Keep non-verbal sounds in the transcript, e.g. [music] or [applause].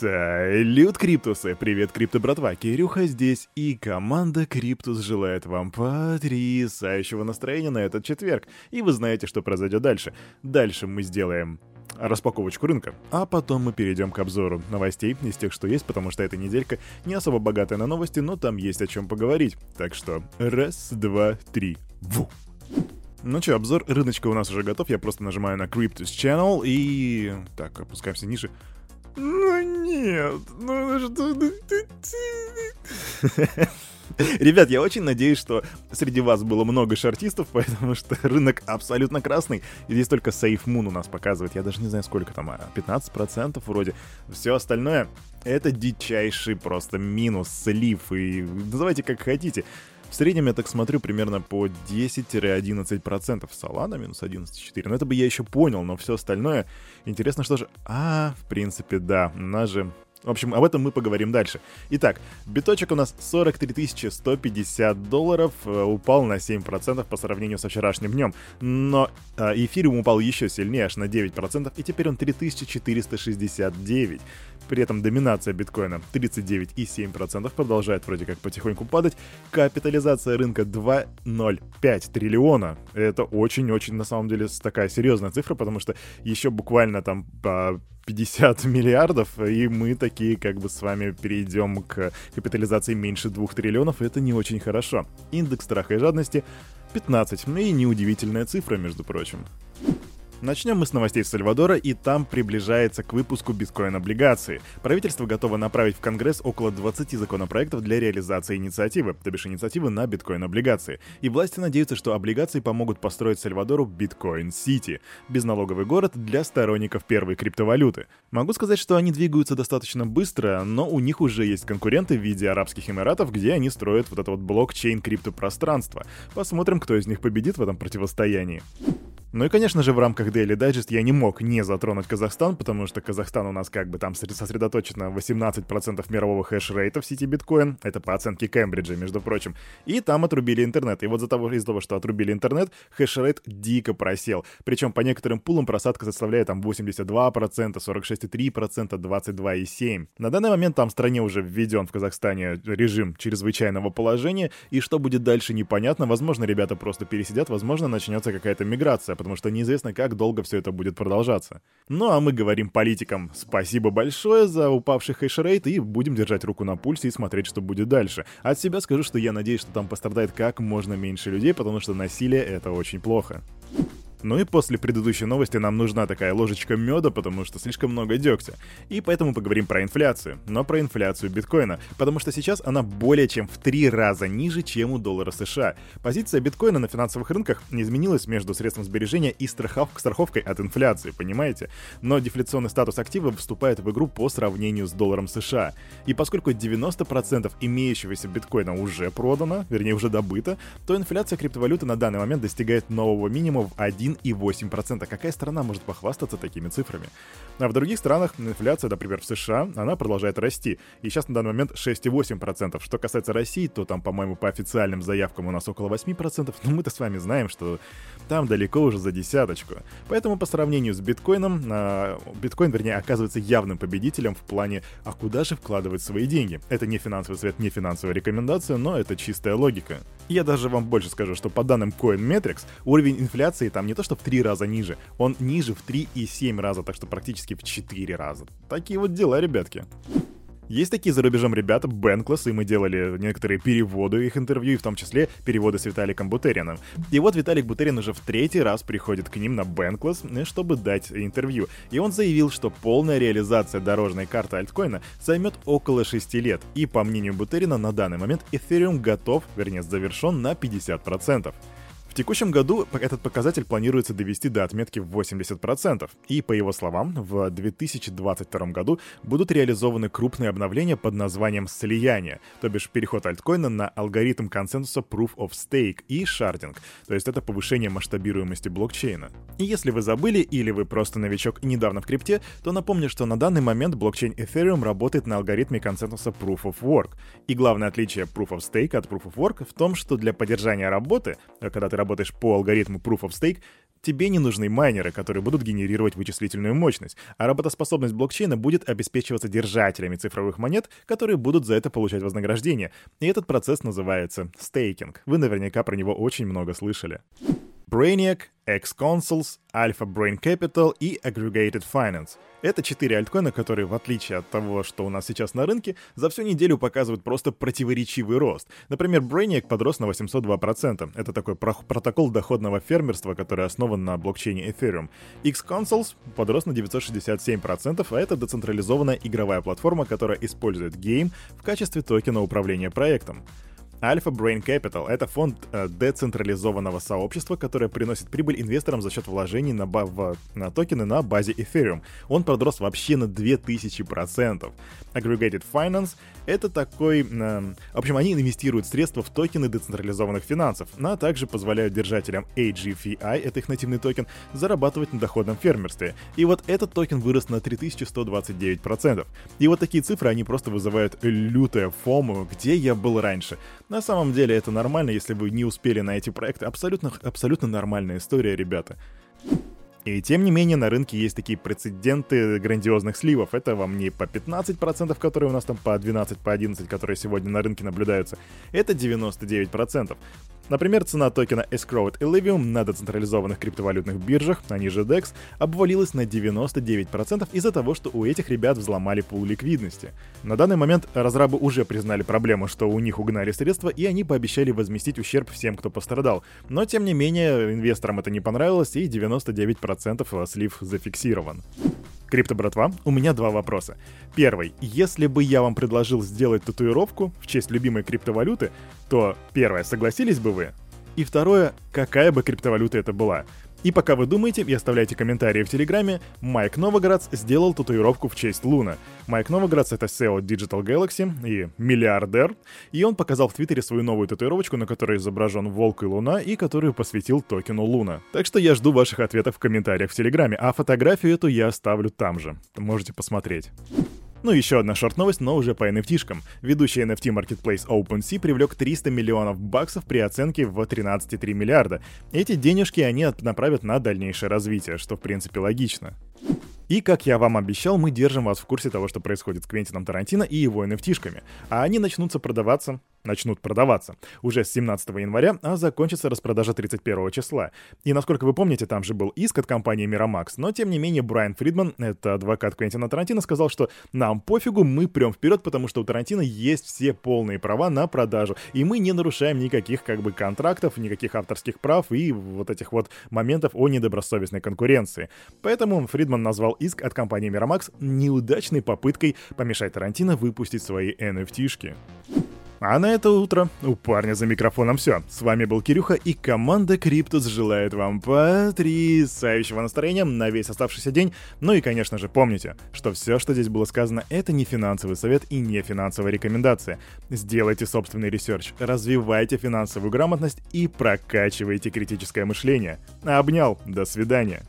Салют, Криптусы! Привет, Крипто братва! Кирюха здесь, и команда Криптус желает вам потрясающего настроения на этот четверг. И вы знаете, что произойдет дальше. Дальше мы сделаем распаковочку рынка, а потом мы перейдем к обзору новостей из тех, что есть, потому что эта неделька не особо богатая на новости, но там есть о чем поговорить. Так что раз, два, три, ву! Ну что, обзор рыночка у нас уже готов. Я просто нажимаю на Cryptus Channel и... Так, опускаемся ниже. Ну нет, ну что... [laughs] Ребят, я очень надеюсь, что среди вас было много шартистов, [laughs] потому что рынок абсолютно красный. Здесь только Safe Moon у нас показывает. Я даже не знаю, сколько там, 15% а, вроде. Все остальное — это дичайший просто минус, слив. И называйте как хотите. В среднем я так смотрю примерно по 10-11%. Солана минус 11,4. Но это бы я еще понял, но все остальное... Интересно, что же... А, в принципе, да. У нас же в общем, об этом мы поговорим дальше. Итак, биточек у нас 43 150 долларов, э, упал на 7% по сравнению со вчерашним днем. Но э, эфириум упал еще сильнее, аж на 9%, и теперь он 3469. При этом доминация биткоина 39,7% продолжает вроде как потихоньку падать. Капитализация рынка 2,05 триллиона. Это очень-очень на самом деле такая серьезная цифра, потому что еще буквально там 50 [laughs] миллиардов, и мы такие как бы с вами перейдем к капитализации меньше 2 триллионов, это не очень хорошо. Индекс страха и жадности 15, и неудивительная цифра, между прочим. Начнем мы с новостей Сальвадора, и там приближается к выпуску биткоин-облигации. Правительство готово направить в Конгресс около 20 законопроектов для реализации инициативы, то бишь инициативы на биткоин-облигации. И власти надеются, что облигации помогут построить Сальвадору биткоин-сити, безналоговый город для сторонников первой криптовалюты. Могу сказать, что они двигаются достаточно быстро, но у них уже есть конкуренты в виде Арабских Эмиратов, где они строят вот это вот блокчейн криптопространство. Посмотрим, кто из них победит в этом противостоянии. Ну и, конечно же, в рамках Daily Digest я не мог не затронуть Казахстан, потому что Казахстан у нас как бы там сосредоточено 18% мирового хэш-рейта в сети биткоин. Это по оценке Кембриджа, между прочим. И там отрубили интернет. И вот за того, из-за того, что отрубили интернет, хэш-рейт дико просел. Причем по некоторым пулам просадка составляет там 82%, 46,3%, 22,7%. На данный момент там в стране уже введен в Казахстане режим чрезвычайного положения, и что будет дальше непонятно. Возможно, ребята просто пересидят, возможно, начнется какая-то миграция потому что неизвестно, как долго все это будет продолжаться. Ну а мы говорим политикам спасибо большое за упавший хешрейт и будем держать руку на пульсе и смотреть, что будет дальше. От себя скажу, что я надеюсь, что там пострадает как можно меньше людей, потому что насилие это очень плохо. Ну и после предыдущей новости нам нужна такая ложечка меда, потому что слишком много дегтя. И поэтому поговорим про инфляцию. Но про инфляцию биткоина, потому что сейчас она более чем в три раза ниже, чем у доллара США. Позиция биткоина на финансовых рынках не изменилась между средством сбережения и страхов... страховкой от инфляции, понимаете? Но дефляционный статус актива вступает в игру по сравнению с долларом США. И поскольку 90% имеющегося биткоина уже продано, вернее уже добыто, то инфляция криптовалюты на данный момент достигает нового минимума в 1 1,8%. Какая страна может похвастаться такими цифрами? А в других странах инфляция, например, в США, она продолжает расти. И сейчас на данный момент 6,8%. Что касается России, то там, по-моему, по официальным заявкам у нас около 8%. Но мы-то с вами знаем, что там далеко уже за десяточку. Поэтому по сравнению с биткоином, а, биткоин, вернее, оказывается явным победителем в плане, а куда же вкладывать свои деньги? Это не финансовый совет, не финансовая рекомендация, но это чистая логика. Я даже вам больше скажу, что по данным CoinMetrics, уровень инфляции там не то что в 3 раза ниже, он ниже в 3,7 раза, так что практически в 4 раза. Такие вот дела, ребятки. Есть такие за рубежом ребята, Бенкласс, и мы делали некоторые переводы их интервью, и в том числе переводы с Виталиком Бутериным. И вот Виталик Бутерин уже в третий раз приходит к ним на Бенкласс, э, чтобы дать интервью. И он заявил, что полная реализация дорожной карты альткоина займет около 6 лет. И по мнению Бутерина, на данный момент Ethereum готов, вернее завершен на 50%. В текущем году этот показатель планируется довести до отметки в 80%, и, по его словам, в 2022 году будут реализованы крупные обновления под названием слияние, то бишь переход альткоина на алгоритм консенсуса Proof of Stake и шардинг, то есть это повышение масштабируемости блокчейна. И если вы забыли или вы просто новичок недавно в крипте, то напомню, что на данный момент блокчейн Ethereum работает на алгоритме консенсуса Proof of Work. И главное отличие Proof of Stake от Proof of Work в том, что для поддержания работы, когда ты работаешь по алгоритму Proof of Stake, Тебе не нужны майнеры, которые будут генерировать вычислительную мощность, а работоспособность блокчейна будет обеспечиваться держателями цифровых монет, которые будут за это получать вознаграждение. И этот процесс называется стейкинг. Вы наверняка про него очень много слышали. Brainiac, X-Consoles, Alpha Brain Capital и Aggregated Finance. Это четыре альткоина, которые, в отличие от того, что у нас сейчас на рынке, за всю неделю показывают просто противоречивый рост. Например, Brainiac подрос на 802%. Это такой про- протокол доходного фермерства, который основан на блокчейне Ethereum. X-Consoles подрос на 967%, а это децентрализованная игровая платформа, которая использует game в качестве токена управления проектом. Alpha Brain Capital — это фонд э, децентрализованного сообщества, которое приносит прибыль инвесторам за счет вложений на, в, на токены на базе Ethereum. Он подрос вообще на 2000%. Aggregated Finance — это такой... Э, в общем, они инвестируют средства в токены децентрализованных финансов, но также позволяют держателям AGFI, это их нативный токен, зарабатывать на доходном фермерстве. И вот этот токен вырос на 3129%. И вот такие цифры, они просто вызывают лютое фому, где я был раньше. На самом деле это нормально, если вы не успели на эти проекты. Абсолютно, абсолютно нормальная история, ребята. И тем не менее на рынке есть такие прецеденты грандиозных сливов. Это вам не по 15%, которые у нас там по 12, по 11, которые сегодня на рынке наблюдаются. Это 99%. Например, цена токена Escrowed Illivium на децентрализованных криптовалютных биржах, они же DEX, обвалилась на 99% из-за того, что у этих ребят взломали пул ликвидности. На данный момент разрабы уже признали проблему, что у них угнали средства, и они пообещали возместить ущерб всем, кто пострадал. Но, тем не менее, инвесторам это не понравилось, и 99% слив зафиксирован. Крипто, братва, у меня два вопроса. Первый. Если бы я вам предложил сделать татуировку в честь любимой криптовалюты, то первое, согласились бы вы? И второе, какая бы криптовалюта это была? И пока вы думаете и оставляйте комментарии в Телеграме, Майк Новоградс сделал татуировку в честь Луна. Майк Новоградс — это SEO Digital Galaxy и миллиардер, и он показал в Твиттере свою новую татуировочку, на которой изображен Волк и Луна, и которую посвятил токену Луна. Так что я жду ваших ответов в комментариях в Телеграме, а фотографию эту я оставлю там же. Можете посмотреть. Ну, еще одна шорт-новость, но уже по NFT-шкам. Ведущий NFT Marketplace OpenSea привлек 300 миллионов баксов при оценке в 13,3 миллиарда. Эти денежки они направят на дальнейшее развитие, что в принципе логично. И, как я вам обещал, мы держим вас в курсе того, что происходит с Квентином Тарантино и его NFT-шками. А они начнутся продаваться, начнут продаваться уже с 17 января, а закончится распродажа 31 числа. И, насколько вы помните, там же был иск от компании Miramax, но, тем не менее, Брайан Фридман, это адвокат Квентина Тарантино, сказал, что нам пофигу, мы прям вперед, потому что у Тарантино есть все полные права на продажу, и мы не нарушаем никаких, как бы, контрактов, никаких авторских прав и вот этих вот моментов о недобросовестной конкуренции. Поэтому Фридман назвал иск от компании Miramax неудачной попыткой помешать Тарантино выпустить свои NFT -шки. А на это утро у парня за микрофоном все. С вами был Кирюха, и команда Криптус желает вам потрясающего настроения на весь оставшийся день. Ну и, конечно же, помните, что все, что здесь было сказано, это не финансовый совет и не финансовая рекомендация. Сделайте собственный research, развивайте финансовую грамотность и прокачивайте критическое мышление. Обнял, до свидания.